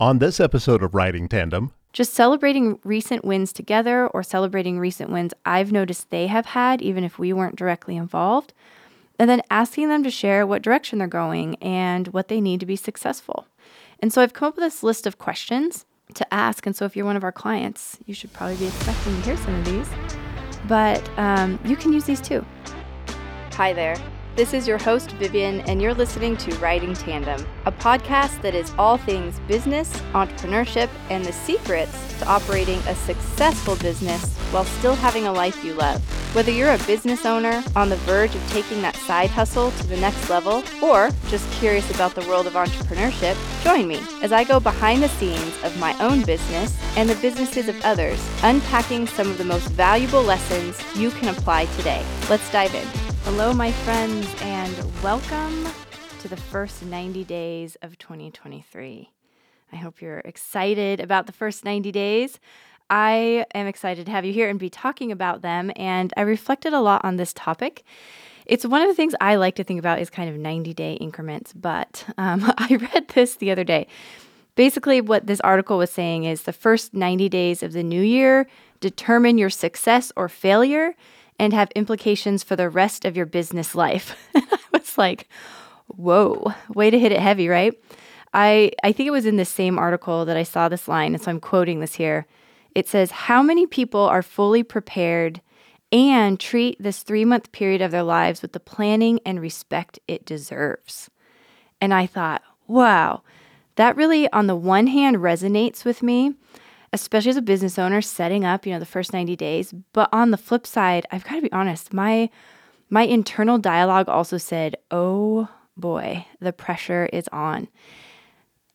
On this episode of Riding Tandem, just celebrating recent wins together or celebrating recent wins I've noticed they have had, even if we weren't directly involved, and then asking them to share what direction they're going and what they need to be successful. And so I've come up with this list of questions to ask. And so if you're one of our clients, you should probably be expecting to hear some of these, but um, you can use these too. Hi there. This is your host, Vivian, and you're listening to Riding Tandem, a podcast that is all things business, entrepreneurship, and the secrets to operating a successful business while still having a life you love. Whether you're a business owner on the verge of taking that side hustle to the next level, or just curious about the world of entrepreneurship, join me as I go behind the scenes of my own business and the businesses of others, unpacking some of the most valuable lessons you can apply today. Let's dive in. Hello, my friends, and welcome to the first 90 days of 2023. I hope you're excited about the first 90 days. I am excited to have you here and be talking about them, and I reflected a lot on this topic. It's one of the things I like to think about is kind of 90 day increments, but um, I read this the other day. Basically, what this article was saying is the first 90 days of the new year determine your success or failure and have implications for the rest of your business life. I was like, whoa, way to hit it heavy, right? I, I think it was in the same article that I saw this line, and so I'm quoting this here. It says, How many people are fully prepared and treat this three month period of their lives with the planning and respect it deserves? And I thought, wow, that really, on the one hand, resonates with me especially as a business owner setting up, you know, the first 90 days. But on the flip side, I've got to be honest, my my internal dialogue also said, "Oh boy, the pressure is on."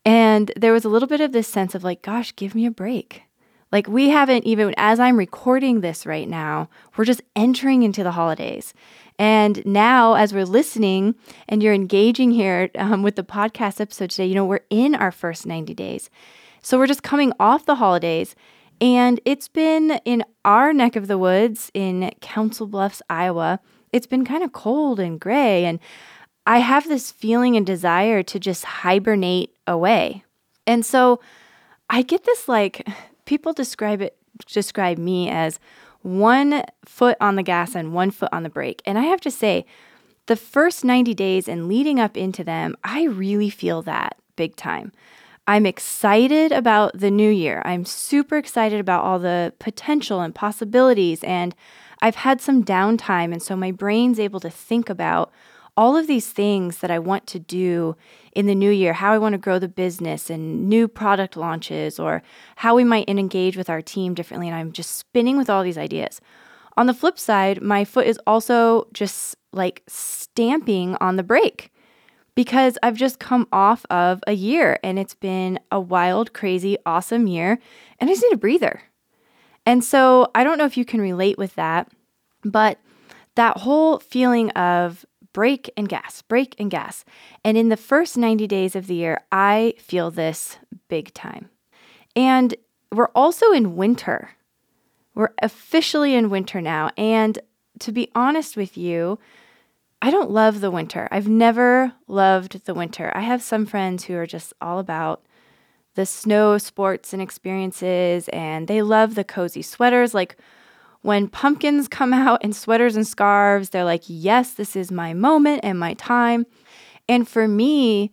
And there was a little bit of this sense of like, gosh, give me a break. Like we haven't even as I'm recording this right now, we're just entering into the holidays. And now, as we're listening and you're engaging here um, with the podcast episode today, you know, we're in our first 90 days. So we're just coming off the holidays. And it's been in our neck of the woods in Council Bluffs, Iowa. It's been kind of cold and gray. And I have this feeling and desire to just hibernate away. And so I get this like, people describe it, describe me as one foot on the gas and one foot on the brake. And I have to say, the first 90 days and leading up into them, I really feel that big time. I'm excited about the new year. I'm super excited about all the potential and possibilities. And I've had some downtime. And so my brain's able to think about all of these things that I want to do in the new year, how I want to grow the business and new product launches, or how we might engage with our team differently. And I'm just spinning with all these ideas. On the flip side, my foot is also just like stamping on the brake because I've just come off of a year and it's been a wild, crazy, awesome year, and I just need a breather. And so I don't know if you can relate with that, but that whole feeling of brake and gas, brake and gas. And in the first 90 days of the year, I feel this big time. And we're also in winter. We're officially in winter now. And to be honest with you, I don't love the winter. I've never loved the winter. I have some friends who are just all about the snow sports and experiences, and they love the cozy sweaters. Like when pumpkins come out in sweaters and scarves, they're like, yes, this is my moment and my time. And for me,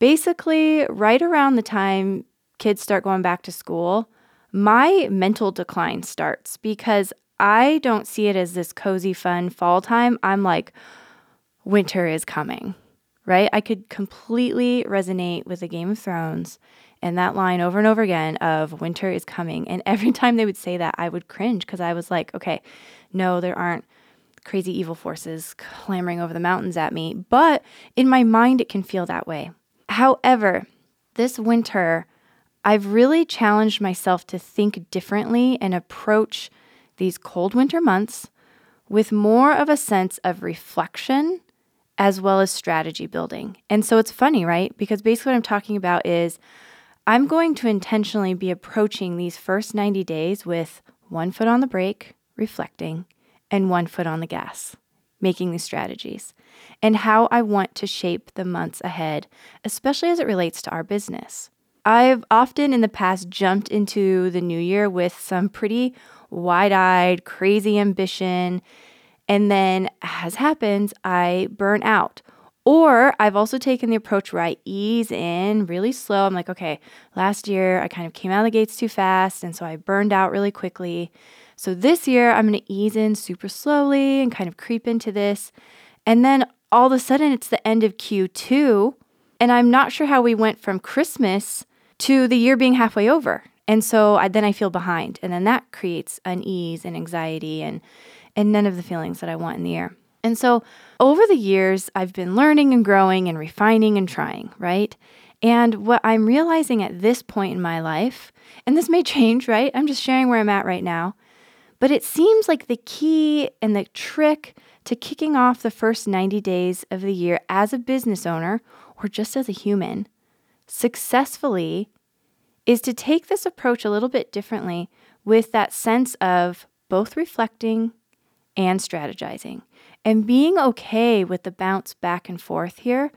basically, right around the time kids start going back to school, my mental decline starts because I don't see it as this cozy, fun fall time. I'm like, winter is coming, right? I could completely resonate with the Game of Thrones and that line over and over again of winter is coming. And every time they would say that, I would cringe because I was like, okay, no, there aren't crazy evil forces clamoring over the mountains at me. But in my mind, it can feel that way. However, this winter, I've really challenged myself to think differently and approach these cold winter months with more of a sense of reflection as well as strategy building. And so it's funny, right? Because basically what I'm talking about is I'm going to intentionally be approaching these first 90 days with one foot on the brake, reflecting, and one foot on the gas, making these strategies, and how I want to shape the months ahead, especially as it relates to our business. I've often in the past jumped into the new year with some pretty wide eyed, crazy ambition. And then, as happens, I burn out. Or I've also taken the approach where I ease in really slow. I'm like, okay, last year I kind of came out of the gates too fast. And so I burned out really quickly. So this year I'm going to ease in super slowly and kind of creep into this. And then all of a sudden it's the end of Q2. And I'm not sure how we went from Christmas to the year being halfway over. And so I, then I feel behind. And then that creates unease and anxiety and, and none of the feelings that I want in the air. And so over the years, I've been learning and growing and refining and trying, right? And what I'm realizing at this point in my life, and this may change, right? I'm just sharing where I'm at right now. But it seems like the key and the trick to kicking off the first 90 days of the year as a business owner or just as a human successfully is to take this approach a little bit differently with that sense of both reflecting and strategizing and being okay with the bounce back and forth here,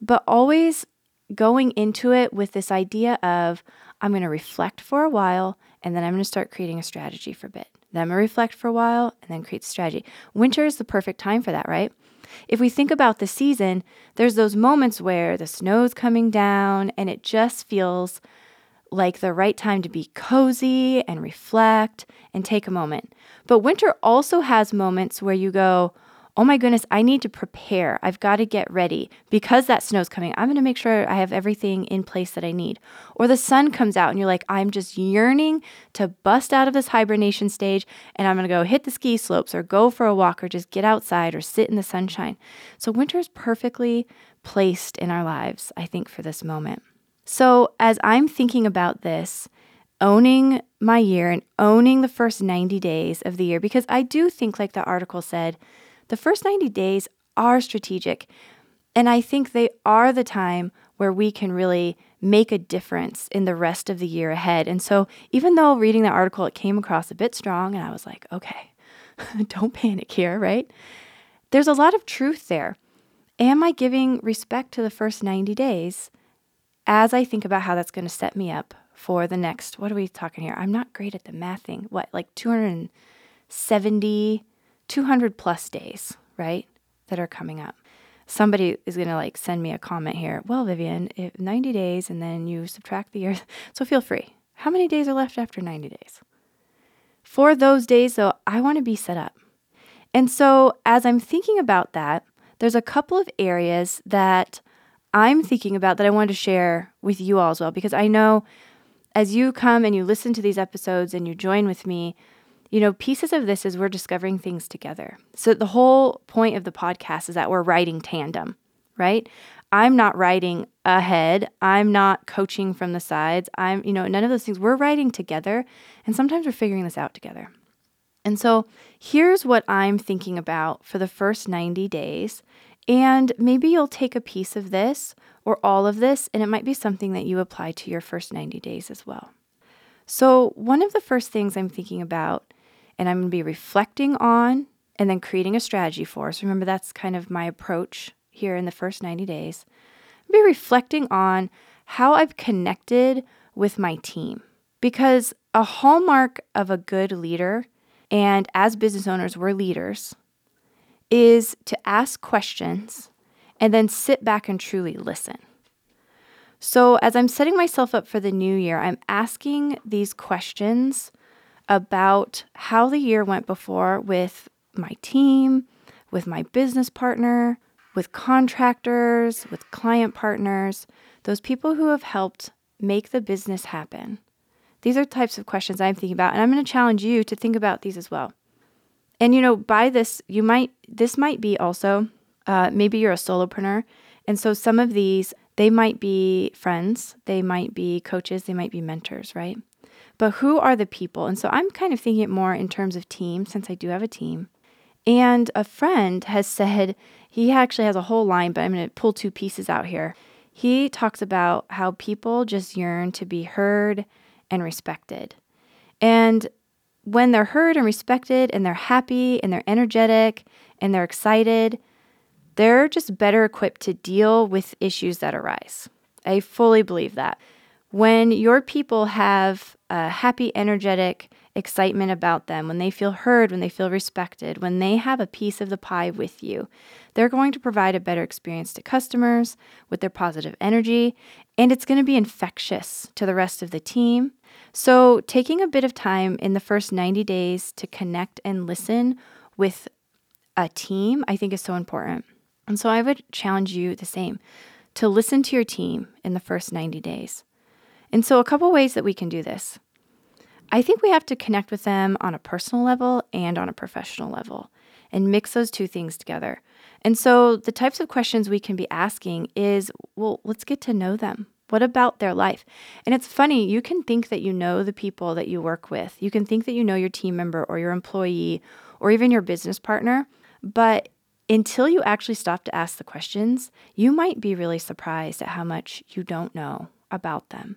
but always going into it with this idea of I'm going to reflect for a while and then I'm going to start creating a strategy for a bit. Then I'm going to reflect for a while and then create strategy. Winter is the perfect time for that, right? If we think about the season, there's those moments where the snow's coming down and it just feels like the right time to be cozy and reflect and take a moment. But winter also has moments where you go, oh my goodness, I need to prepare. I've got to get ready because that snow's coming. I'm going to make sure I have everything in place that I need. Or the sun comes out and you're like, I'm just yearning to bust out of this hibernation stage and I'm going to go hit the ski slopes or go for a walk or just get outside or sit in the sunshine. So winter is perfectly placed in our lives, I think, for this moment. So as I'm thinking about this, owning my year and owning the first 90 days of the year, because I do think, like the article said, the first 90 days are strategic. And I think they are the time where we can really make a difference in the rest of the year ahead. And so, even though reading the article, it came across a bit strong, and I was like, okay, don't panic here, right? There's a lot of truth there. Am I giving respect to the first 90 days as I think about how that's going to set me up for the next, what are we talking here? I'm not great at the mathing. What, like 270 200 plus days, right, that are coming up. Somebody is going to like send me a comment here. Well, Vivian, if 90 days and then you subtract the years, so feel free. How many days are left after 90 days? For those days, though, I want to be set up. And so as I'm thinking about that, there's a couple of areas that I'm thinking about that I wanted to share with you all as well, because I know as you come and you listen to these episodes and you join with me, you know, pieces of this is we're discovering things together. So the whole point of the podcast is that we're riding tandem, right? I'm not writing ahead. I'm not coaching from the sides. I'm, you know, none of those things. We're writing together and sometimes we're figuring this out together. And so here's what I'm thinking about for the first 90 days. And maybe you'll take a piece of this or all of this, and it might be something that you apply to your first 90 days as well. So, one of the first things I'm thinking about and I'm going to be reflecting on and then creating a strategy for So, Remember, that's kind of my approach here in the first 90 days. I'll be reflecting on how I've connected with my team because a hallmark of a good leader, and as business owners, we're leaders, is to ask questions and then sit back and truly listen. So, as I'm setting myself up for the new year, I'm asking these questions about how the year went before with my team, with my business partner, with contractors, with client partners, those people who have helped make the business happen. These are types of questions I'm thinking about, and I'm going to challenge you to think about these as well. And you know, by this, you might this might be also uh, maybe you're a solopreneur, and so some of these they might be friends, they might be coaches, they might be mentors, right? but who are the people? And so I'm kind of thinking it more in terms of team, since I do have a team. And a friend has said, he actually has a whole line, but I'm going to pull two pieces out here. He talks about how people just yearn to be heard and respected. And when they're heard and respected and they're happy and they're energetic and they're excited, they're just better equipped to deal with issues that arise. I fully believe that. When your people have a happy, energetic excitement about them, when they feel heard, when they feel respected, when they have a piece of the pie with you, they're going to provide a better experience to customers with their positive energy, and it's going to be infectious to the rest of the team. So, taking a bit of time in the first 90 days to connect and listen with a team, I think is so important. And so, I would challenge you the same to listen to your team in the first 90 days. And so, a couple ways that we can do this. I think we have to connect with them on a personal level and on a professional level and mix those two things together. And so, the types of questions we can be asking is well, let's get to know them. What about their life? And it's funny, you can think that you know the people that you work with. You can think that you know your team member or your employee or even your business partner. But until you actually stop to ask the questions, you might be really surprised at how much you don't know about them.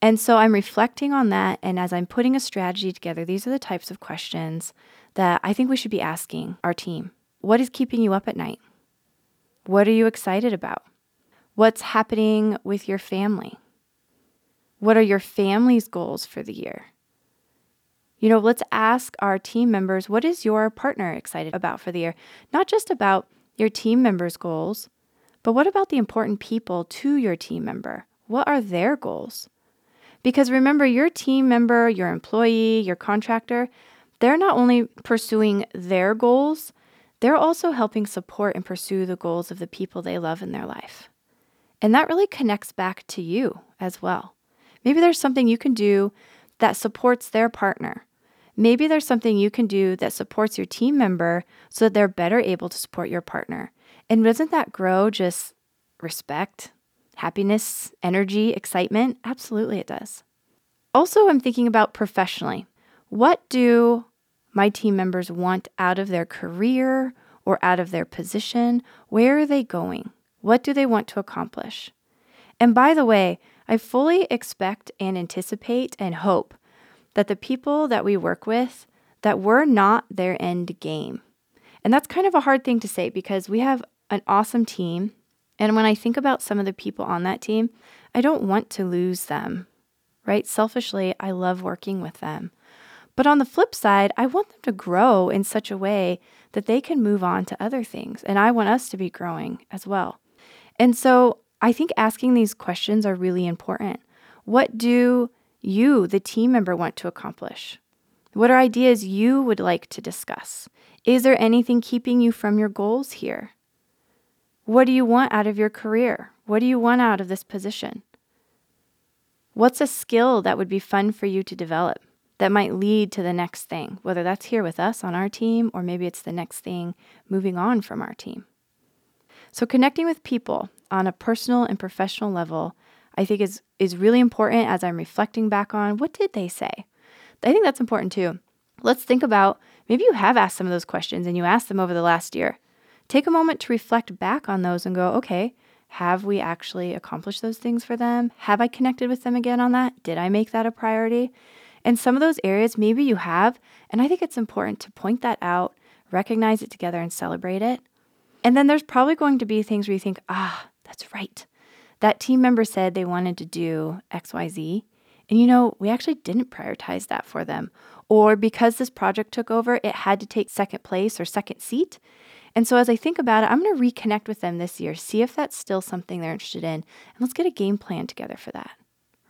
And so I'm reflecting on that. And as I'm putting a strategy together, these are the types of questions that I think we should be asking our team. What is keeping you up at night? What are you excited about? What's happening with your family? What are your family's goals for the year? You know, let's ask our team members what is your partner excited about for the year? Not just about your team members' goals, but what about the important people to your team member? What are their goals? Because remember, your team member, your employee, your contractor, they're not only pursuing their goals, they're also helping support and pursue the goals of the people they love in their life. And that really connects back to you as well. Maybe there's something you can do that supports their partner. Maybe there's something you can do that supports your team member so that they're better able to support your partner. And doesn't that grow just respect, happiness, energy, excitement? Absolutely, it does. Also, I'm thinking about professionally. What do my team members want out of their career or out of their position? Where are they going? What do they want to accomplish? And by the way, I fully expect and anticipate and hope that the people that we work with that we're not their end game. And that's kind of a hard thing to say because we have an awesome team and when I think about some of the people on that team, I don't want to lose them, right? Selfishly, I love working with them. But on the flip side, I want them to grow in such a way that they can move on to other things. And I want us to be growing as well. And so I think asking these questions are really important. What do you, the team member, want to accomplish? What are ideas you would like to discuss? Is there anything keeping you from your goals here? What do you want out of your career? What do you want out of this position? What's a skill that would be fun for you to develop that might lead to the next thing, whether that's here with us on our team or maybe it's the next thing moving on from our team? So, connecting with people on a personal and professional level, I think is, is really important as I'm reflecting back on what did they say? I think that's important too. Let's think about maybe you have asked some of those questions and you asked them over the last year. Take a moment to reflect back on those and go, okay, have we actually accomplished those things for them? Have I connected with them again on that? Did I make that a priority? And some of those areas, maybe you have. And I think it's important to point that out, recognize it together, and celebrate it. And then there's probably going to be things where you think, ah, that's right. That team member said they wanted to do XYZ. And you know, we actually didn't prioritize that for them. Or because this project took over, it had to take second place or second seat. And so as I think about it, I'm going to reconnect with them this year, see if that's still something they're interested in, and let's get a game plan together for that,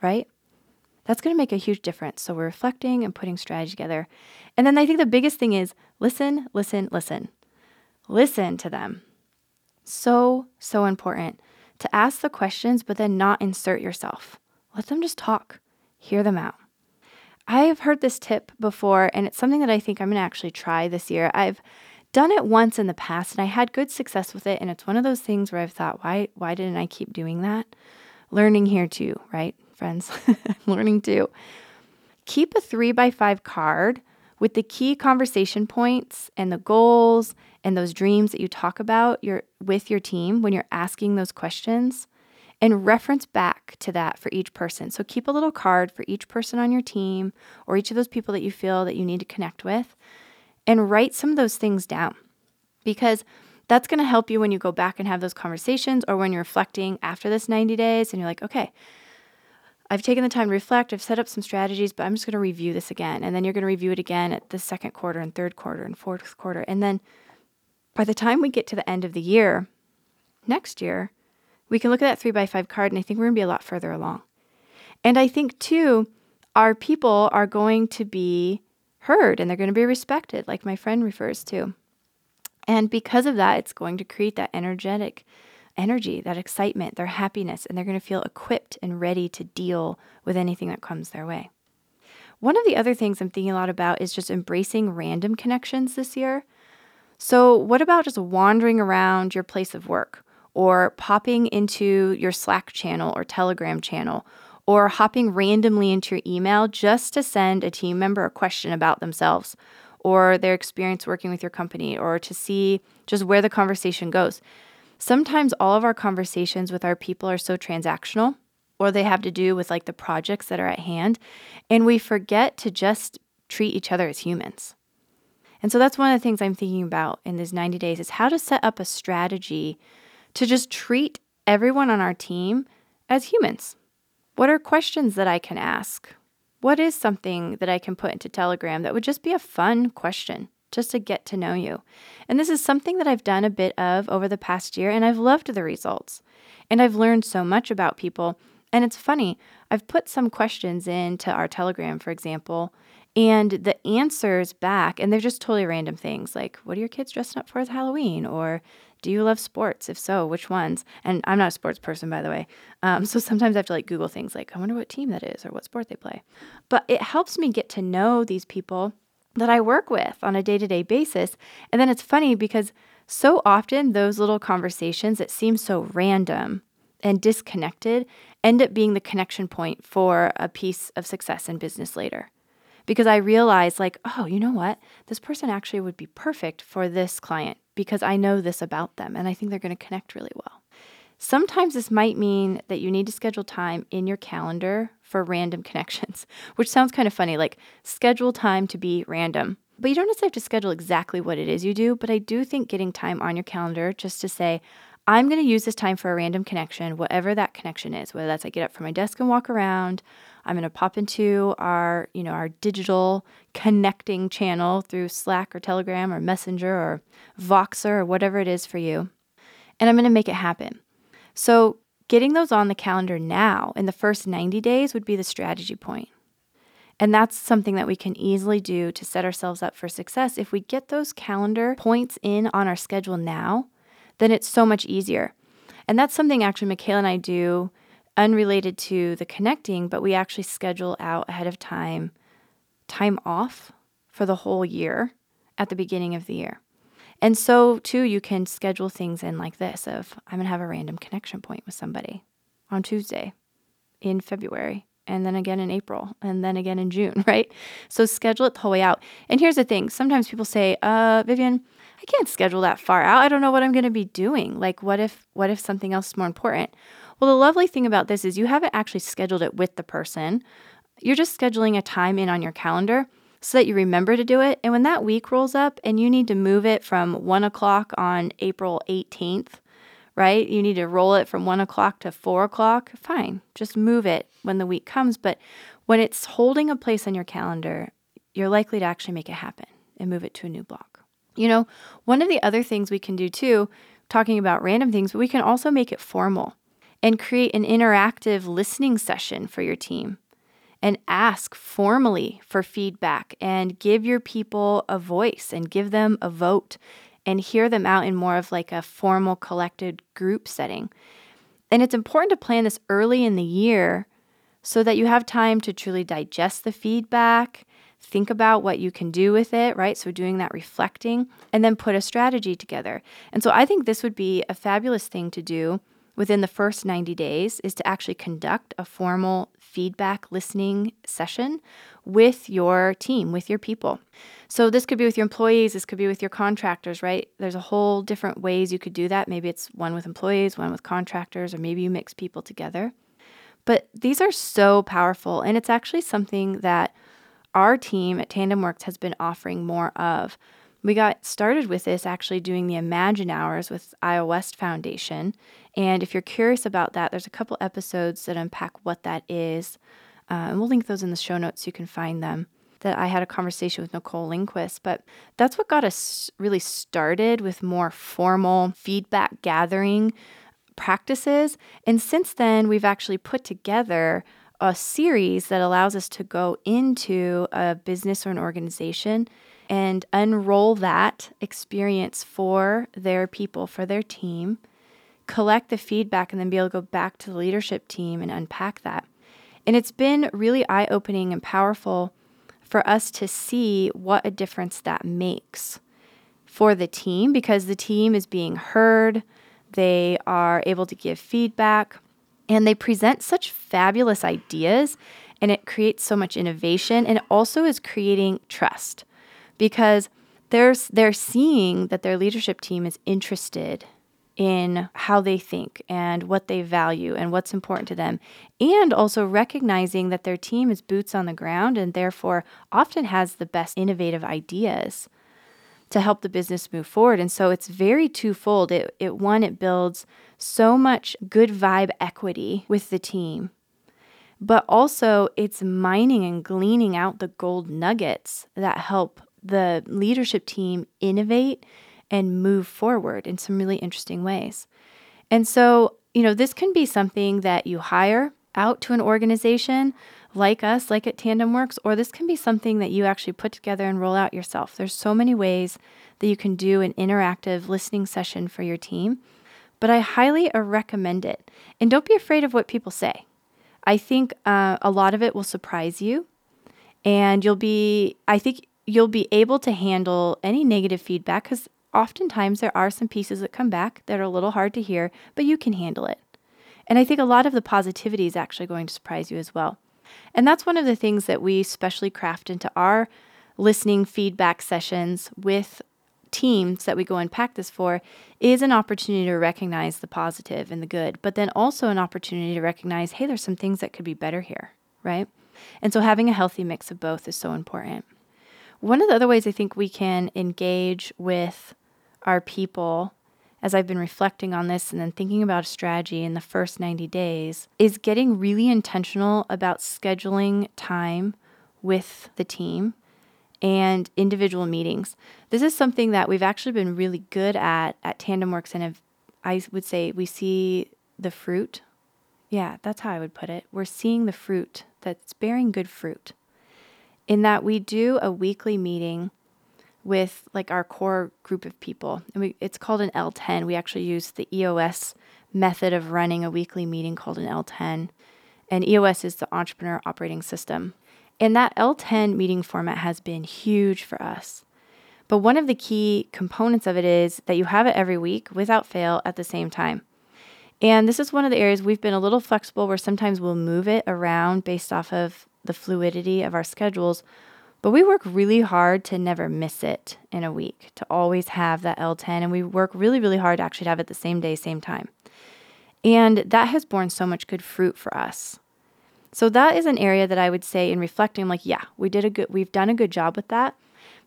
right? That's going to make a huge difference. So we're reflecting and putting strategy together. And then I think the biggest thing is listen, listen, listen. Listen to them. So, so important to ask the questions, but then not insert yourself. Let them just talk, hear them out. I have heard this tip before, and it's something that I think I'm going to actually try this year. I've done it once in the past and I had good success with it. And it's one of those things where I've thought, why, why didn't I keep doing that? Learning here too, right, friends? Learning too. Keep a three by five card with the key conversation points and the goals and those dreams that you talk about your, with your team when you're asking those questions and reference back to that for each person. So keep a little card for each person on your team or each of those people that you feel that you need to connect with and write some of those things down because that's going to help you when you go back and have those conversations or when you're reflecting after this 90 days and you're like, okay, I've taken the time to reflect, I've set up some strategies, but I'm just going to review this again. And then you're going to review it again at the second quarter and third quarter and fourth quarter. And then by the time we get to the end of the year, next year, we can look at that three by five card and I think we're going to be a lot further along. And I think too, our people are going to be heard and they're going to be respected, like my friend refers to. And because of that, it's going to create that energetic energy, that excitement, their happiness, and they're going to feel equipped and ready to deal with anything that comes their way. One of the other things I'm thinking a lot about is just embracing random connections this year. So, what about just wandering around your place of work or popping into your Slack channel or Telegram channel or hopping randomly into your email just to send a team member a question about themselves or their experience working with your company or to see just where the conversation goes. Sometimes all of our conversations with our people are so transactional or they have to do with like the projects that are at hand and we forget to just treat each other as humans. And so that's one of the things I'm thinking about in these 90 days is how to set up a strategy to just treat everyone on our team as humans. What are questions that I can ask? What is something that I can put into Telegram that would just be a fun question just to get to know you? And this is something that I've done a bit of over the past year, and I've loved the results. And I've learned so much about people. And it's funny, I've put some questions into our Telegram, for example, and the answers back, and they're just totally random things like, what are your kids dressing up for as Halloween? Or do you love sports? If so, which ones? And I'm not a sports person, by the way. Um, so sometimes I have to like Google things like, I wonder what team that is or what sport they play. But it helps me get to know these people that I work with on a day to day basis. And then it's funny because so often those little conversations that seem so random and disconnected end up being the connection point for a piece of success in business later because I realized, like, oh, you know what? This person actually would be perfect for this client because I know this about them and I think they're going to connect really well. Sometimes this might mean that you need to schedule time in your calendar for random connections, which sounds kind of funny, like schedule time to be random. But you don't necessarily have to schedule exactly what it is you do, but I do think getting time on your calendar just to say, I'm going to use this time for a random connection, whatever that connection is, whether that's I get up from my desk and walk around, I'm going to pop into our, you know, our digital connecting channel through Slack or Telegram or Messenger or Voxer or whatever it is for you. And I'm going to make it happen. So, getting those on the calendar now in the first 90 days would be the strategy point. And that's something that we can easily do to set ourselves up for success. If we get those calendar points in on our schedule now, then it's so much easier. And that's something actually Michaela and I do unrelated to the connecting, but we actually schedule out ahead of time time off for the whole year at the beginning of the year. And so too you can schedule things in like this of I'm going to have a random connection point with somebody on Tuesday in February and then again in April and then again in June, right? So schedule it the whole way out. And here's the thing, sometimes people say, "Uh, Vivian, I can't schedule that far out. I don't know what I'm going to be doing. Like what if what if something else is more important?" Well, the lovely thing about this is you haven't actually scheduled it with the person. You're just scheduling a time in on your calendar so that you remember to do it. And when that week rolls up and you need to move it from one o'clock on April 18th, right? You need to roll it from one o'clock to four o'clock. Fine, just move it when the week comes. But when it's holding a place on your calendar, you're likely to actually make it happen and move it to a new block. You know, one of the other things we can do too, talking about random things, but we can also make it formal and create an interactive listening session for your team and ask formally for feedback and give your people a voice and give them a vote and hear them out in more of like a formal collected group setting. And it's important to plan this early in the year so that you have time to truly digest the feedback, think about what you can do with it, right? So, doing that reflecting, and then put a strategy together. And so, I think this would be a fabulous thing to do within the first 90 days is to actually conduct a formal feedback listening session with your team, with your people. So this could be with your employees, this could be with your contractors, right? There's a whole different ways you could do that. Maybe it's one with employees, one with contractors, or maybe you mix people together. But these are so powerful and it's actually something that our team at TandemWorks has been offering more of. We got started with this actually doing the Imagine Hours with Iowa West Foundation And if you're curious about that, there's a couple episodes that unpack what that is. Uh, and we'll link those in the show notes so you can find them. That I had a conversation with Nicole Lindquist, but that's what got us really started with more formal feedback gathering practices. And since then, we've actually put together a series that allows us to go into a business or an organization and unroll that experience for their people, for their team, collect the feedback, and then be able to go back to the leadership team and unpack that. And it's been really eye opening and powerful for us to see what a difference that makes for the team because the team is being heard, they are able to give feedback, and they present such fabulous ideas. And it creates so much innovation and it also is creating trust because they're, they're seeing that their leadership team is interested in how they think and what they value and what's important to them, and also recognizing that their team is boots on the ground and therefore often has the best innovative ideas to help the business move forward. And so it's very twofold. It, it one, it builds so much good vibe equity with the team, but also it's mining and gleaning out the gold nuggets that help the leadership team innovate and move forward in some really interesting ways. And so, you know, this can be something that you hire out to an organization like us, like at Tandem Works, or this can be something that you actually put together and roll out yourself. There's so many ways that you can do an interactive listening session for your team, but I highly recommend it. And don't be afraid of what people say. I think uh, a lot of it will surprise you, and you'll be, I think you'll be able to handle any negative feedback because oftentimes there are some pieces that come back that are a little hard to hear, but you can handle it. And I think a lot of the positivity is actually going to surprise you as well. And that's one of the things that we specially craft into our listening feedback sessions with teams that we go and practice for is an opportunity to recognize the positive and the good, but then also an opportunity to recognize, hey, there's some things that could be better here, right? And so having a healthy mix of both is so important. One of the other ways I think we can engage with our people as I've been reflecting on this and then thinking about a strategy in the first 90 days is getting really intentional about scheduling time with the team and individual meetings. This is something that we've actually been really good at at TandemWorks and have, I would say we see the fruit. Yeah, that's how I would put it. We're seeing the fruit that's bearing good fruit in that we do a weekly meeting with like our core group of people. And we, it's called an L10. We actually use the EOS method of running a weekly meeting called an L10. And EOS is the entrepreneur operating system. And that L10 meeting format has been huge for us. But one of the key components of it is that you have it every week without fail at the same time. And this is one of the areas we've been a little flexible where sometimes we'll move it around based off of the fluidity of our schedules. But we work really hard to never miss it in a week, to always have that L10. And we work really, really hard to actually have it the same day, same time. And that has borne so much good fruit for us. So that is an area that I would say in reflecting, like, yeah, we did a good, we've done a good job with that.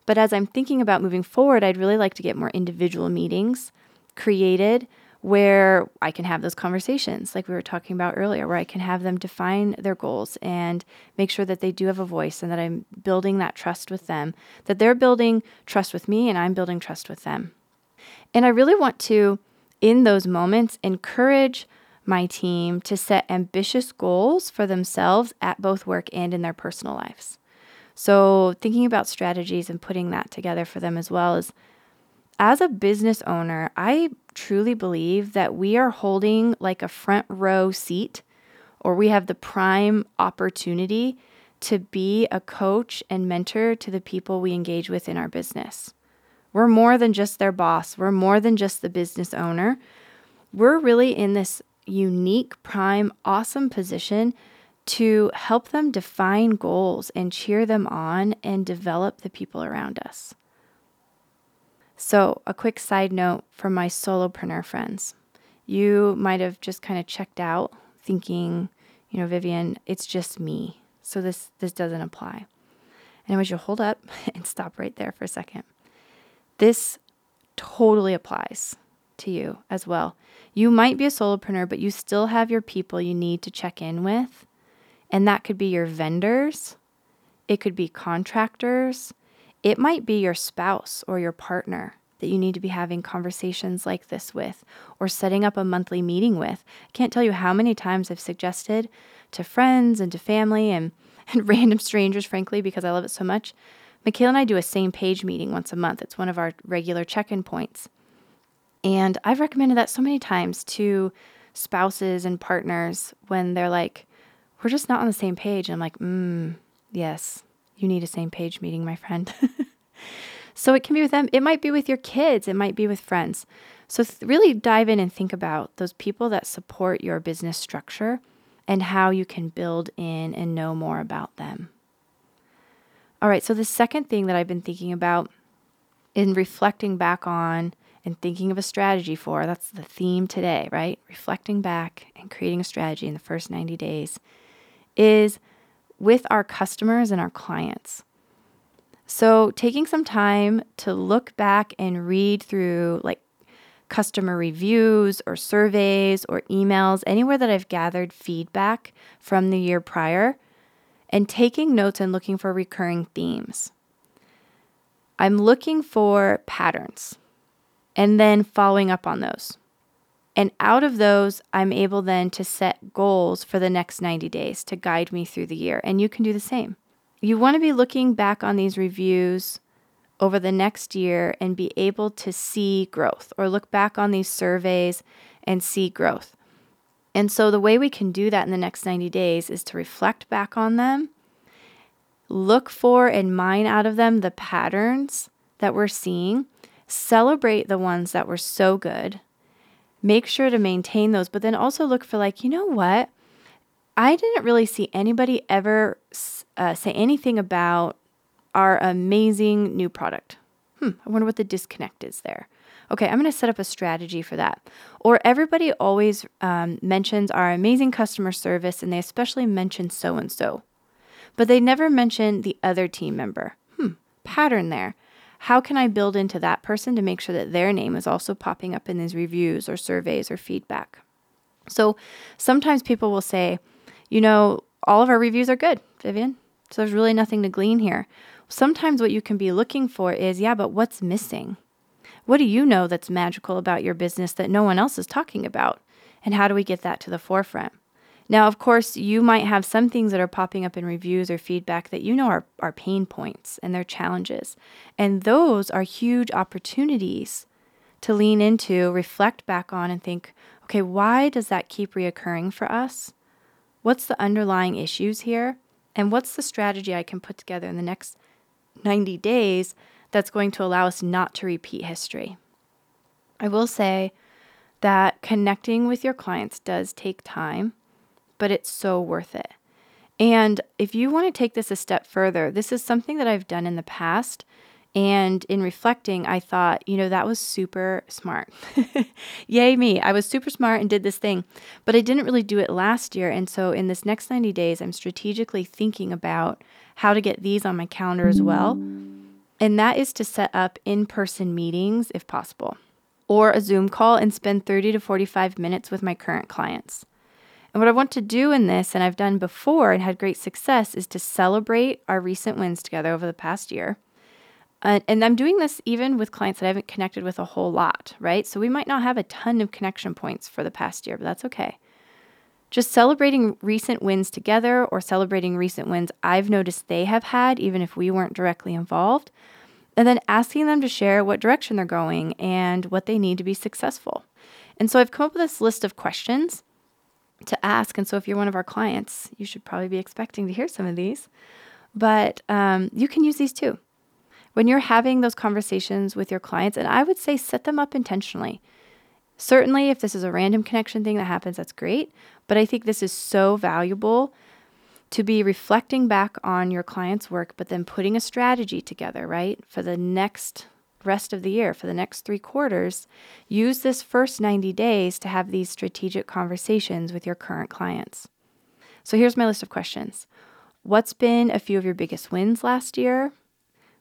But as I'm thinking about moving forward, I'd really like to get more individual meetings created where I can have those conversations, like we were talking about earlier, where I can have them define their goals and make sure that they do have a voice and that I'm building that trust with them, that they're building trust with me and I'm building trust with them. And I really want to, in those moments, encourage my team to set ambitious goals for themselves at both work and in their personal lives. So, thinking about strategies and putting that together for them as well is as a business owner, I truly believe that we are holding like a front row seat or we have the prime opportunity to be a coach and mentor to the people we engage with in our business. We're more than just their boss, we're more than just the business owner. We're really in this unique, prime, awesome position to help them define goals and cheer them on and develop the people around us. So, a quick side note for my solopreneur friends. You might have just kind of checked out thinking, you know, Vivian, it's just me. So this this doesn't apply. And I want you to hold up and stop right there for a second. This totally applies to you as well. You might be a solopreneur, but you still have your people you need to check in with. And that could be your vendors, it could be contractors, it might be your spouse or your partner that you need to be having conversations like this with or setting up a monthly meeting with. I can't tell you how many times I've suggested to friends and to family and, and random strangers, frankly, because I love it so much. Michaela and I do a same page meeting once a month. It's one of our regular check in points. And I've recommended that so many times to spouses and partners when they're like, we're just not on the same page. And I'm like, mm, yes, you need a same page meeting, my friend. so it can be with them. It might be with your kids. It might be with friends. So th- really dive in and think about those people that support your business structure and how you can build in and know more about them. All right, so the second thing that I've been thinking about in reflecting back on and thinking of a strategy for, that's the theme today, right? Reflecting back and creating a strategy in the first 90 days is with our customers and our clients. So, taking some time to look back and read through like customer reviews or surveys or emails, anywhere that I've gathered feedback from the year prior, and taking notes and looking for recurring themes. I'm looking for patterns and then following up on those. And out of those, I'm able then to set goals for the next 90 days to guide me through the year. And you can do the same. You want to be looking back on these reviews over the next year and be able to see growth or look back on these surveys and see growth. And so, the way we can do that in the next 90 days is to reflect back on them, look for and mine out of them the patterns that we're seeing, celebrate the ones that were so good, make sure to maintain those, but then also look for, like, you know what? I didn't really see anybody ever uh, say anything about our amazing new product. Hmm, I wonder what the disconnect is there. Okay, I'm going to set up a strategy for that. Or everybody always um, mentions our amazing customer service and they especially mention so and so, but they never mention the other team member. Hmm, pattern there. How can I build into that person to make sure that their name is also popping up in these reviews or surveys or feedback? So sometimes people will say, you know, all of our reviews are good, Vivian. So there's really nothing to glean here. Sometimes what you can be looking for is, yeah, but what's missing? What do you know that's magical about your business that no one else is talking about? And how do we get that to the forefront? Now, of course, you might have some things that are popping up in reviews or feedback that you know are, are pain points and they're challenges. And those are huge opportunities to lean into, reflect back on, and think, okay, why does that keep reoccurring for us? What's the underlying issues here? And what's the strategy I can put together in the next 90 days that's going to allow us not to repeat history? I will say that connecting with your clients does take time but it's so worth it. And if you want to take this a step further, this is something that I've done in the past. And in reflecting, I thought, you know, that was super smart. Yay, me. I was super smart and did this thing, but I didn't really do it last year. And so in this next 90 days, I'm strategically thinking about how to get these on my calendar as well. And that is to set up in person meetings if possible, or a Zoom call and spend 30 to 45 minutes with my current clients. And what I want to do in this, and I've done before and had great success, is to celebrate our recent wins together over the past year. Uh, and I'm doing this even with clients that I haven't connected with a whole lot, right? So we might not have a ton of connection points for the past year, but that's okay. Just celebrating recent wins together or celebrating recent wins I've noticed they have had, even if we weren't directly involved. And then asking them to share what direction they're going and what they need to be successful. And so I've come up with this list of questions to ask. And so, if you're one of our clients, you should probably be expecting to hear some of these. But um, you can use these too. When you're having those conversations with your clients, and I would say set them up intentionally. Certainly, if this is a random connection thing that happens, that's great. But I think this is so valuable to be reflecting back on your client's work, but then putting a strategy together, right, for the next rest of the year, for the next three quarters, use this first 90 days to have these strategic conversations with your current clients. So here's my list of questions What's been a few of your biggest wins last year?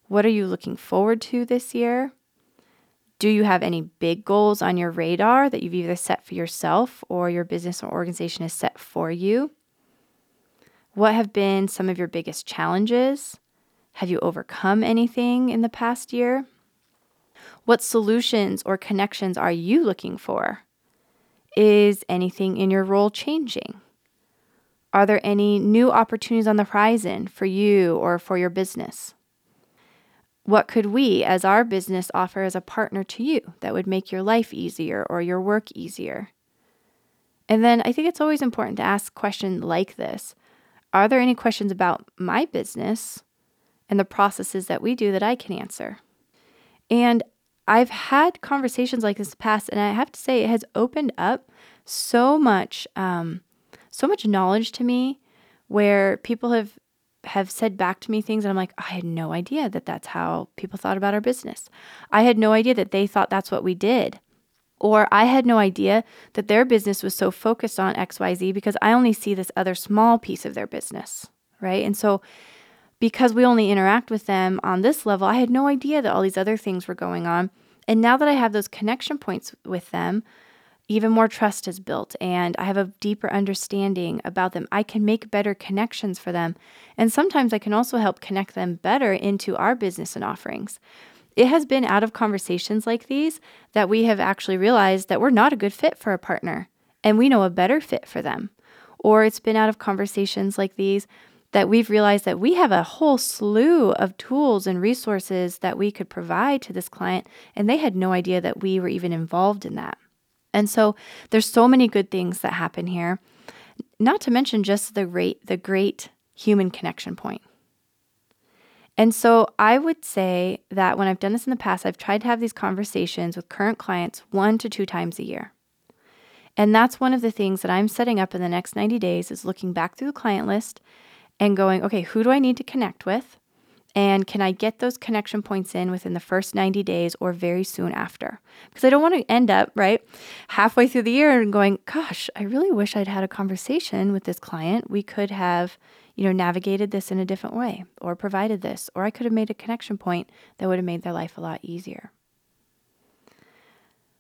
What are you looking forward to this year? Do you have any big goals on your radar that you've either set for yourself or your business or organization has set for you? What have been some of your biggest challenges? Have you overcome anything in the past year? What solutions or connections are you looking for? Is anything in your role changing? Are there any new opportunities on the horizon for you or for your business? What could we, as our business, offer as a partner to you that would make your life easier or your work easier? And then I think it's always important to ask questions like this Are there any questions about my business and the processes that we do that I can answer? And I've had conversations like this past, and I have to say, it has opened up so much, um, so much knowledge to me, where people have have said back to me things and I'm like, I had no idea that that's how people thought about our business. I had no idea that they thought that's what we did. Or I had no idea that their business was so focused on XYZ because I only see this other small piece of their business, right? And so because we only interact with them on this level, I had no idea that all these other things were going on. And now that I have those connection points with them, even more trust is built and I have a deeper understanding about them. I can make better connections for them. And sometimes I can also help connect them better into our business and offerings. It has been out of conversations like these that we have actually realized that we're not a good fit for a partner and we know a better fit for them. Or it's been out of conversations like these that we've realized that we have a whole slew of tools and resources that we could provide to this client, and they had no idea that we were even involved in that. And so there's so many good things that happen here. Not to mention just the great the great human connection point. And so I would say that when I've done this in the past, I've tried to have these conversations with current clients one to two times a year. And that's one of the things that I'm setting up in the next 90 days is looking back through the client list and going, okay, who do I need to connect with? And can I get those connection points in within the first 90 days or very soon after? Because I don't want to end up, right, halfway through the year and going, gosh, I really wish I'd had a conversation with this client. We could have, you know, navigated this in a different way or provided this, or I could have made a connection point that would have made their life a lot easier.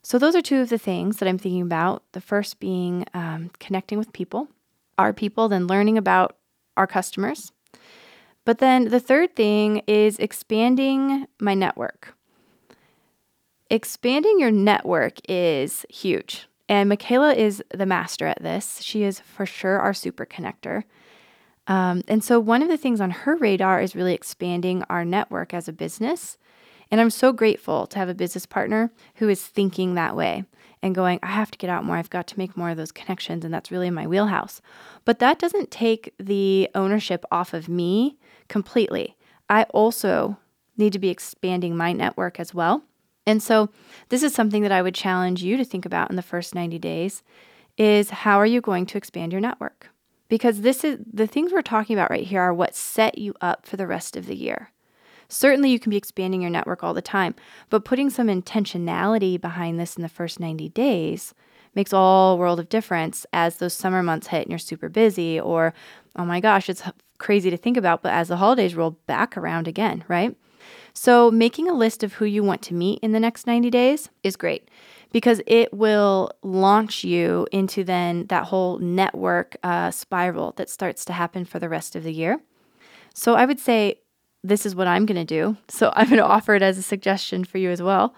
So, those are two of the things that I'm thinking about. The first being um, connecting with people, our people, then learning about our customers but then the third thing is expanding my network. Expanding your network is huge. And Michaela is the master at this. She is for sure our super connector. Um, and so, one of the things on her radar is really expanding our network as a business. And I'm so grateful to have a business partner who is thinking that way and going, I have to get out more. I've got to make more of those connections. And that's really my wheelhouse. But that doesn't take the ownership off of me completely. I also need to be expanding my network as well. And so this is something that I would challenge you to think about in the first 90 days is how are you going to expand your network? Because this is the things we're talking about right here are what set you up for the rest of the year. Certainly you can be expanding your network all the time, but putting some intentionality behind this in the first 90 days makes all world of difference as those summer months hit and you're super busy or oh my gosh, it's crazy to think about, but as the holidays roll back around again, right? So, making a list of who you want to meet in the next 90 days is great because it will launch you into then that whole network uh, spiral that starts to happen for the rest of the year. So, I would say this is what I'm going to do. So, I'm going to offer it as a suggestion for you as well.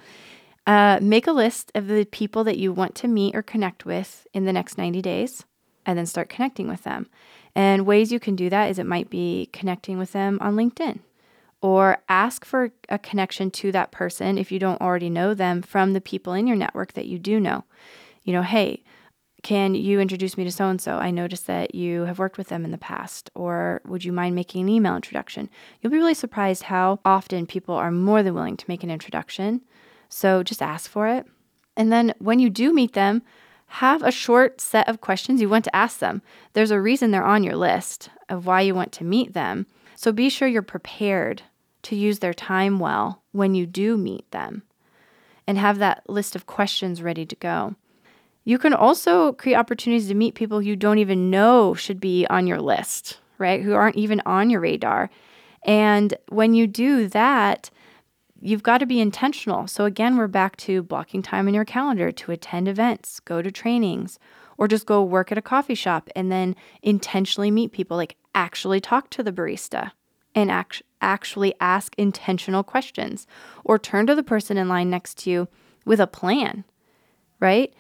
Uh, make a list of the people that you want to meet or connect with in the next 90 days and then start connecting with them. And ways you can do that is it might be connecting with them on LinkedIn or ask for a connection to that person if you don't already know them from the people in your network that you do know. You know, hey, can you introduce me to so and so? I noticed that you have worked with them in the past. Or would you mind making an email introduction? You'll be really surprised how often people are more than willing to make an introduction. So just ask for it. And then when you do meet them, have a short set of questions you want to ask them. There's a reason they're on your list of why you want to meet them. So be sure you're prepared to use their time well when you do meet them and have that list of questions ready to go. You can also create opportunities to meet people you don't even know should be on your list, right? Who aren't even on your radar. And when you do that, you've got to be intentional. So, again, we're back to blocking time in your calendar to attend events, go to trainings, or just go work at a coffee shop and then intentionally meet people, like actually talk to the barista and act- actually ask intentional questions, or turn to the person in line next to you with a plan, right?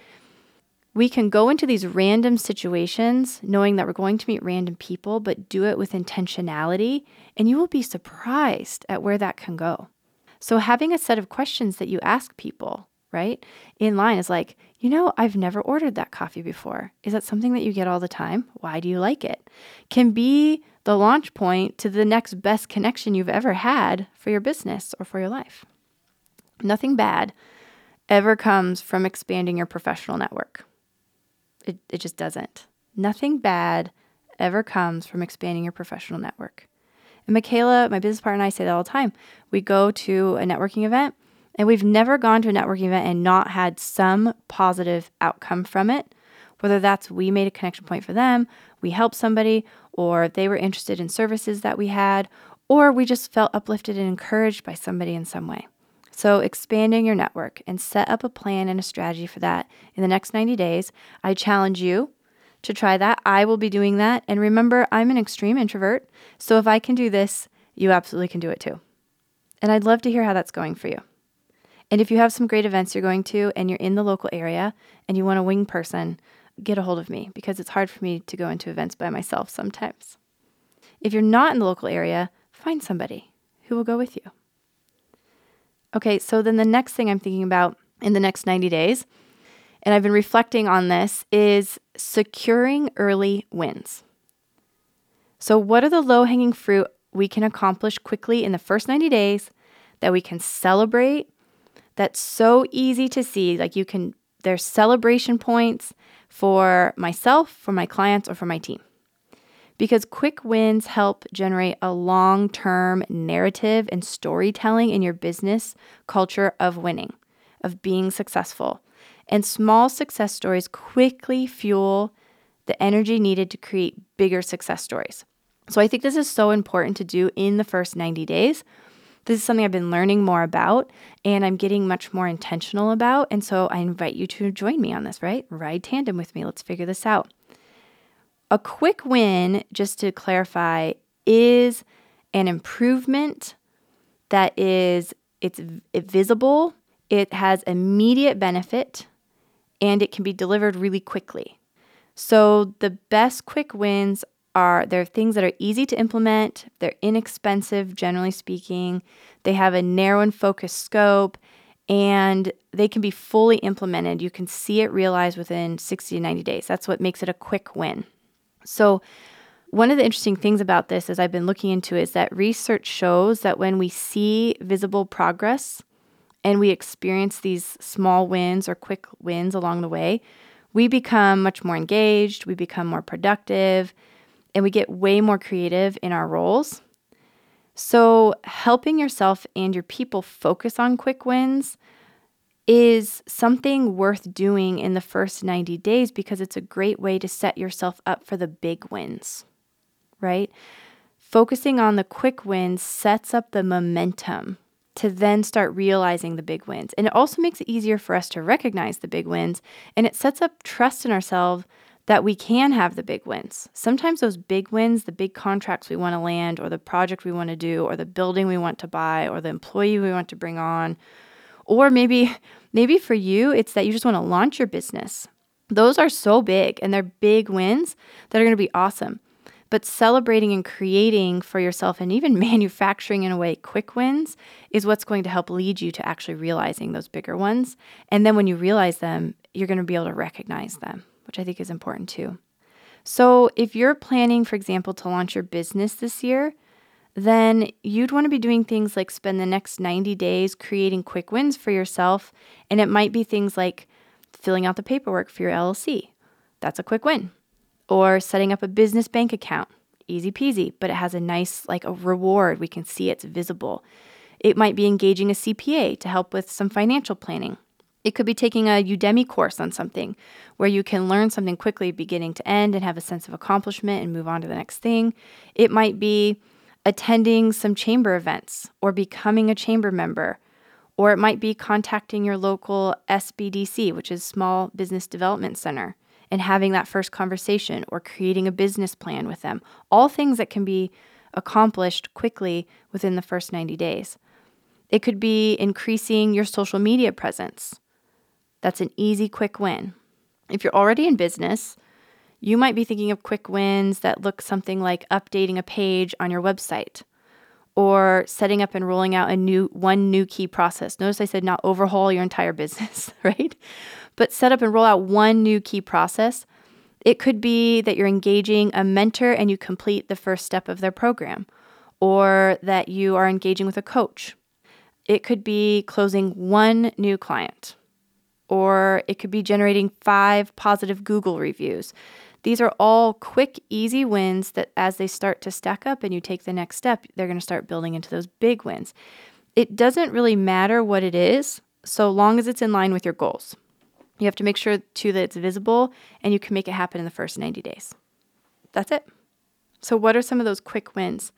We can go into these random situations knowing that we're going to meet random people, but do it with intentionality, and you will be surprised at where that can go. So, having a set of questions that you ask people, right, in line is like, you know, I've never ordered that coffee before. Is that something that you get all the time? Why do you like it? Can be the launch point to the next best connection you've ever had for your business or for your life. Nothing bad ever comes from expanding your professional network. It, it just doesn't. Nothing bad ever comes from expanding your professional network. And Michaela, my business partner, and I say that all the time. We go to a networking event, and we've never gone to a networking event and not had some positive outcome from it. Whether that's we made a connection point for them, we helped somebody, or they were interested in services that we had, or we just felt uplifted and encouraged by somebody in some way. So, expanding your network and set up a plan and a strategy for that in the next 90 days. I challenge you to try that. I will be doing that. And remember, I'm an extreme introvert. So, if I can do this, you absolutely can do it too. And I'd love to hear how that's going for you. And if you have some great events you're going to and you're in the local area and you want a wing person, get a hold of me because it's hard for me to go into events by myself sometimes. If you're not in the local area, find somebody who will go with you. Okay, so then the next thing I'm thinking about in the next 90 days, and I've been reflecting on this, is securing early wins. So, what are the low hanging fruit we can accomplish quickly in the first 90 days that we can celebrate? That's so easy to see. Like, you can, there's celebration points for myself, for my clients, or for my team. Because quick wins help generate a long term narrative and storytelling in your business culture of winning, of being successful. And small success stories quickly fuel the energy needed to create bigger success stories. So I think this is so important to do in the first 90 days this is something I've been learning more about and I'm getting much more intentional about. And so I invite you to join me on this, right? Ride tandem with me. Let's figure this out. A quick win, just to clarify, is an improvement that is it's visible, it has immediate benefit, and it can be delivered really quickly. So the best quick wins are they're things that are easy to implement, they're inexpensive, generally speaking, they have a narrow and focused scope, and they can be fully implemented. You can see it realized within 60 to 90 days. That's what makes it a quick win. So, one of the interesting things about this, as I've been looking into, is that research shows that when we see visible progress and we experience these small wins or quick wins along the way, we become much more engaged, we become more productive, and we get way more creative in our roles. So, helping yourself and your people focus on quick wins is something worth doing in the first 90 days because it's a great way to set yourself up for the big wins, right? Focusing on the quick wins sets up the momentum to then start realizing the big wins. And it also makes it easier for us to recognize the big wins and it sets up trust in ourselves that we can have the big wins. Sometimes those big wins, the big contracts we want to land, or the project we want to do, or the building we want to buy, or the employee we want to bring on, or maybe maybe for you it's that you just want to launch your business. Those are so big and they're big wins that are going to be awesome. But celebrating and creating for yourself and even manufacturing in a way quick wins is what's going to help lead you to actually realizing those bigger ones. And then when you realize them, you're going to be able to recognize them which I think is important too. So, if you're planning, for example, to launch your business this year, then you'd want to be doing things like spend the next 90 days creating quick wins for yourself. And it might be things like filling out the paperwork for your LLC. That's a quick win. Or setting up a business bank account. Easy peasy, but it has a nice, like a reward. We can see it's visible. It might be engaging a CPA to help with some financial planning. It could be taking a Udemy course on something where you can learn something quickly, beginning to end, and have a sense of accomplishment and move on to the next thing. It might be attending some chamber events or becoming a chamber member Or it might be contacting your local SBDC, which is Small Business Development Center, and having that first conversation or creating a business plan with them. All things that can be accomplished quickly within the first 90 days. It could be increasing your social media presence. That's an easy, quick win. If you're already in business, you might be thinking of quick wins that look something like updating a page on your website or setting up and rolling out a new one new key process. Notice I said not overhaul your entire business, right? But set up and roll out one new key process. It could be that you're engaging a mentor and you complete the first step of their program, or that you are engaging with a coach. It could be closing one new client, or it could be generating five positive Google reviews. These are all quick, easy wins that as they start to stack up and you take the next step, they're going to start building into those big wins. It doesn't really matter what it is, so long as it's in line with your goals. You have to make sure too that it's visible and you can make it happen in the first 90 days. That's it. So, what are some of those quick wins?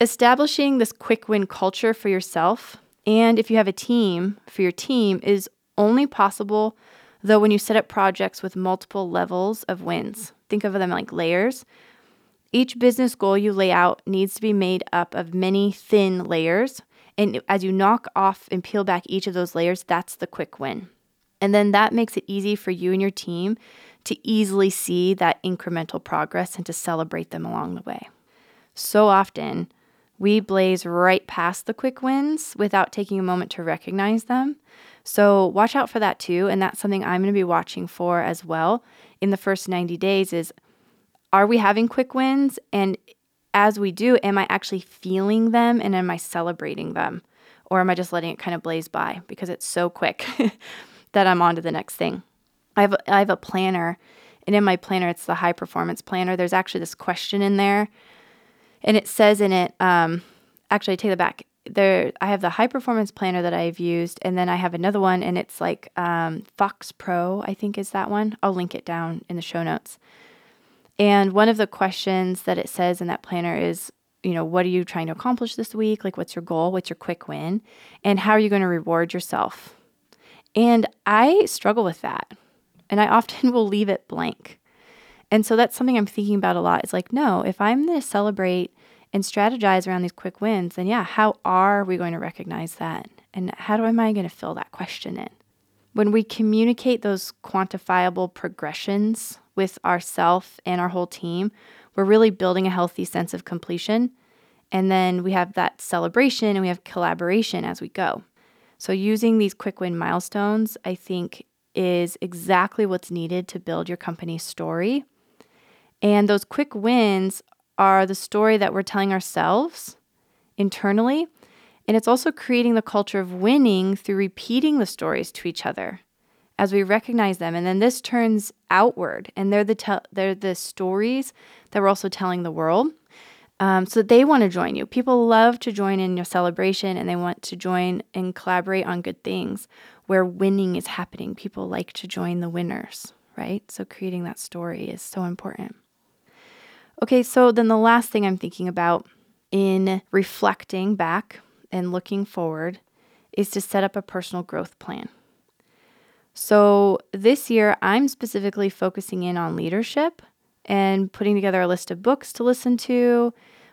Establishing this quick win culture for yourself and if you have a team for your team is only possible though when you set up projects with multiple levels of wins. Think of them like layers. Each business goal you lay out needs to be made up of many thin layers. And as you knock off and peel back each of those layers, that's the quick win. And then that makes it easy for you and your team to easily see that incremental progress and to celebrate them along the way. So often, we blaze right past the quick wins without taking a moment to recognize them. So watch out for that too. And that's something I'm going to be watching for as well in the first 90 days is are we having quick wins? And as we do, am I actually feeling them and am I celebrating them? Or am I just letting it kind of blaze by because it's so quick that I'm on to the next thing? I have, I have a planner, and in my planner, it's the high performance planner. There's actually this question in there, and it says in it, um, actually, I take it back there I have the high performance planner that I've used, and then I have another one, and it's like um, Fox Pro, I think is that one. I'll link it down in the show notes. And one of the questions that it says in that planner is, you know, what are you trying to accomplish this week? Like, what's your goal? What's your quick win? And how are you going to reward yourself? And I struggle with that. And I often will leave it blank. And so that's something I'm thinking about a lot. It's like, no, if I'm going to celebrate and strategize around these quick wins, then yeah, how are we going to recognize that? And how do, am I going to fill that question in? When we communicate those quantifiable progressions with ourself and our whole team, we're really building a healthy sense of completion. And then we have that celebration and we have collaboration as we go. So, using these quick win milestones, I think, is exactly what's needed to build your company's story. And those quick wins are the story that we're telling ourselves internally. And it's also creating the culture of winning through repeating the stories to each other as we recognize them. And then this turns outward, and they're the, te- they're the stories that we're also telling the world. Um, so they want to join you. People love to join in your celebration and they want to join and collaborate on good things where winning is happening. People like to join the winners, right? So creating that story is so important. Okay, so then the last thing I'm thinking about in reflecting back and looking forward is to set up a personal growth plan. So this year, I'm specifically focusing in on leadership and putting together a list of books to listen to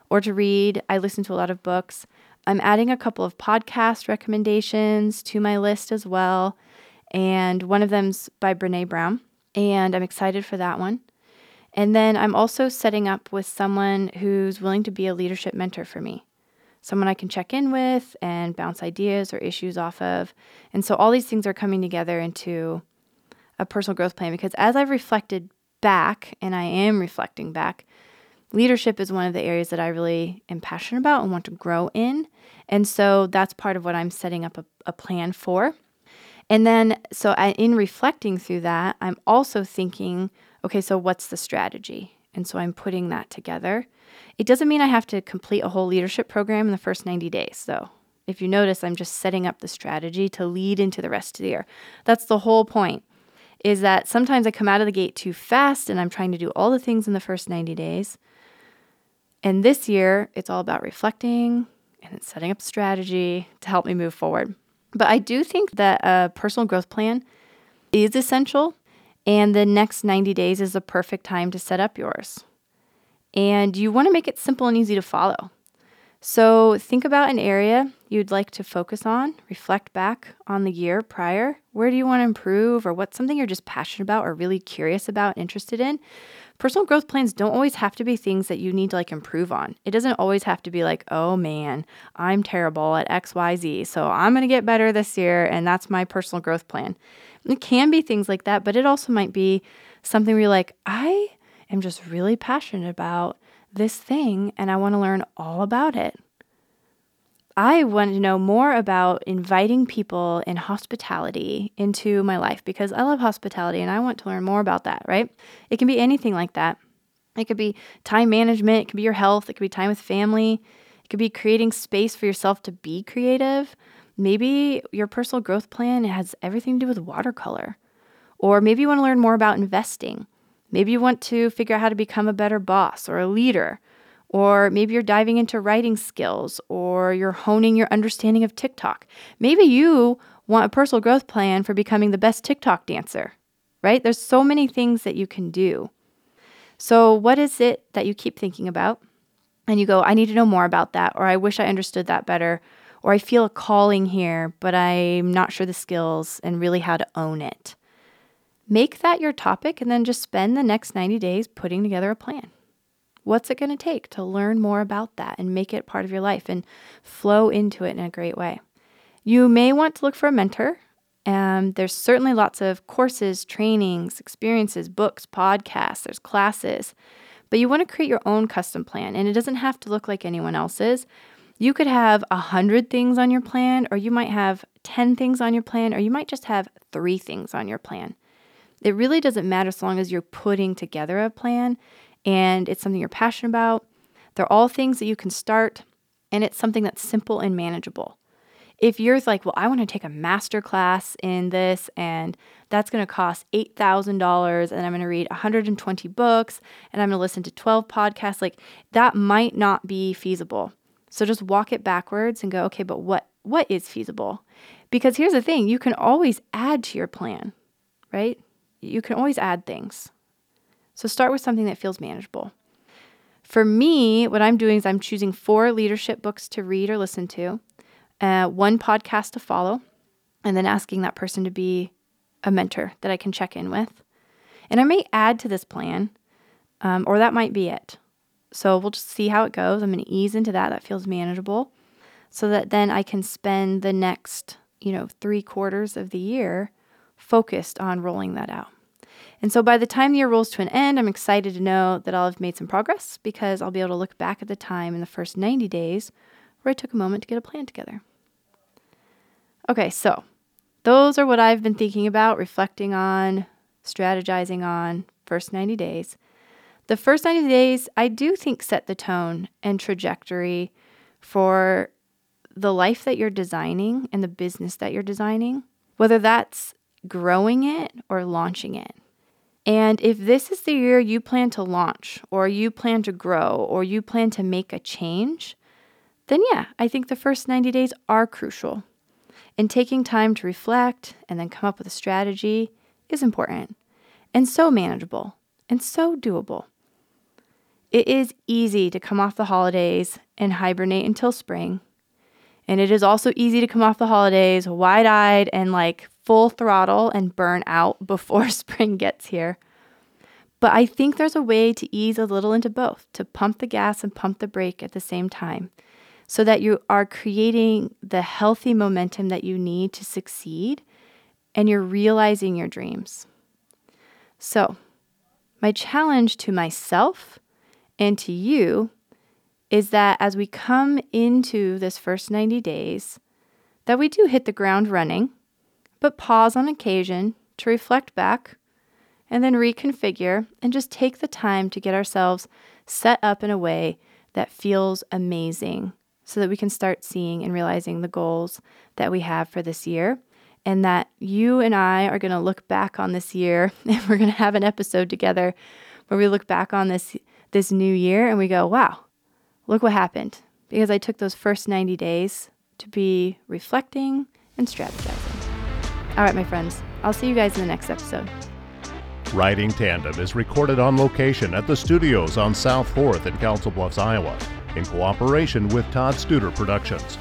or to read. I listen to a lot of books. I'm adding a couple of podcast recommendations to my list as well. And one of them's by Brene Brown. And I'm excited for that one. And then I'm also setting up with someone who's willing to be a leadership mentor for me, someone I can check in with and bounce ideas or issues off of. And so all these things are coming together into a personal growth plan because as I've reflected back, and I am reflecting back, leadership is one of the areas that I really am passionate about and want to grow in. And so that's part of what I'm setting up a, a plan for. And then, so I, in reflecting through that, I'm also thinking okay, so what's the strategy? And so I'm putting that together. It doesn't mean I have to complete a whole leadership program in the first 90 days, though. If you notice, I'm just setting up the strategy to lead into the rest of the year. That's the whole point. Is that sometimes I come out of the gate too fast and I'm trying to do all the things in the first 90 days. And this year, it's all about reflecting and setting up strategy to help me move forward. But I do think that a personal growth plan is essential, and the next 90 days is the perfect time to set up yours. And you want to make it simple and easy to follow. So think about an area you'd like to focus on, reflect back on the year prior. Where do you want to improve, or what's something you're just passionate about or really curious about, and interested in? Personal growth plans don't always have to be things that you need to like improve on. It doesn't always have to be like, oh man, I'm terrible at XYZ, so I'm going to get better this year, and that's my personal growth plan. It can be things like that, but it also might be something where you're like, I am just really passionate about this thing and I want to learn all about it. I want to know more about inviting people in hospitality into my life because I love hospitality and I want to learn more about that, right? It can be anything like that. It could be time management, it could be your health, it could be time with family, it could be creating space for yourself to be creative. Maybe your personal growth plan has everything to do with watercolor. Or maybe you want to learn more about investing. Maybe you want to figure out how to become a better boss or a leader. Or maybe you're diving into writing skills or you're honing your understanding of TikTok. Maybe you want a personal growth plan for becoming the best TikTok dancer, right? There's so many things that you can do. So, what is it that you keep thinking about? And you go, I need to know more about that, or I wish I understood that better, or I feel a calling here, but I'm not sure the skills and really how to own it. Make that your topic and then just spend the next 90 days putting together a plan. What's it going to take to learn more about that and make it part of your life and flow into it in a great way? You may want to look for a mentor. Um, there's certainly lots of courses, trainings, experiences, books, podcasts, there's classes, but you want to create your own custom plan and it doesn't have to look like anyone else's. You could have a hundred things on your plan, or you might have 10 things on your plan, or you might just have three things on your plan. It really doesn't matter as long as you're putting together a plan and it's something you're passionate about. They're all things that you can start and it's something that's simple and manageable. If you're like, well, I want to take a master class in this and that's going to cost $8,000 and I'm going to read 120 books and I'm going to listen to 12 podcasts, like that might not be feasible. So just walk it backwards and go, okay, but what what is feasible? Because here's the thing, you can always add to your plan, right? you can always add things. So start with something that feels manageable. For me, what I'm doing is I'm choosing four leadership books to read or listen to, uh, one podcast to follow, and then asking that person to be a mentor that I can check in with. And I may add to this plan, um, or that might be it. So we'll just see how it goes. I'm going to ease into that. That feels manageable so that then I can spend the next, you know, three quarters of the year focused on rolling that out. And so by the time the year rolls to an end, I'm excited to know that I'll have made some progress because I'll be able to look back at the time in the first 90 days where I took a moment to get a plan together. Okay, so those are what I've been thinking about, reflecting on, strategizing on first 90 days. The first 90 days, I do think set the tone and trajectory for the life that you're designing and the business that you're designing, whether that's growing it or launching it. And if this is the year you plan to launch, or you plan to grow, or you plan to make a change, then yeah, I think the first 90 days are crucial. And taking time to reflect and then come up with a strategy is important and so manageable and so doable. It is easy to come off the holidays and hibernate until spring. And it is also easy to come off the holidays wide eyed and like full throttle and burn out before spring gets here. But I think there's a way to ease a little into both, to pump the gas and pump the brake at the same time, so that you are creating the healthy momentum that you need to succeed and you're realizing your dreams. So, my challenge to myself and to you is that as we come into this first 90 days, that we do hit the ground running but pause on occasion to reflect back and then reconfigure and just take the time to get ourselves set up in a way that feels amazing so that we can start seeing and realizing the goals that we have for this year and that you and I are going to look back on this year and we're going to have an episode together where we look back on this this new year and we go, "Wow, look what happened. because I took those first 90 days to be reflecting and strategizing. All right, my friends, I'll see you guys in the next episode. Riding Tandem is recorded on location at the studios on South 4th in Council Bluffs, Iowa, in cooperation with Todd Studer Productions.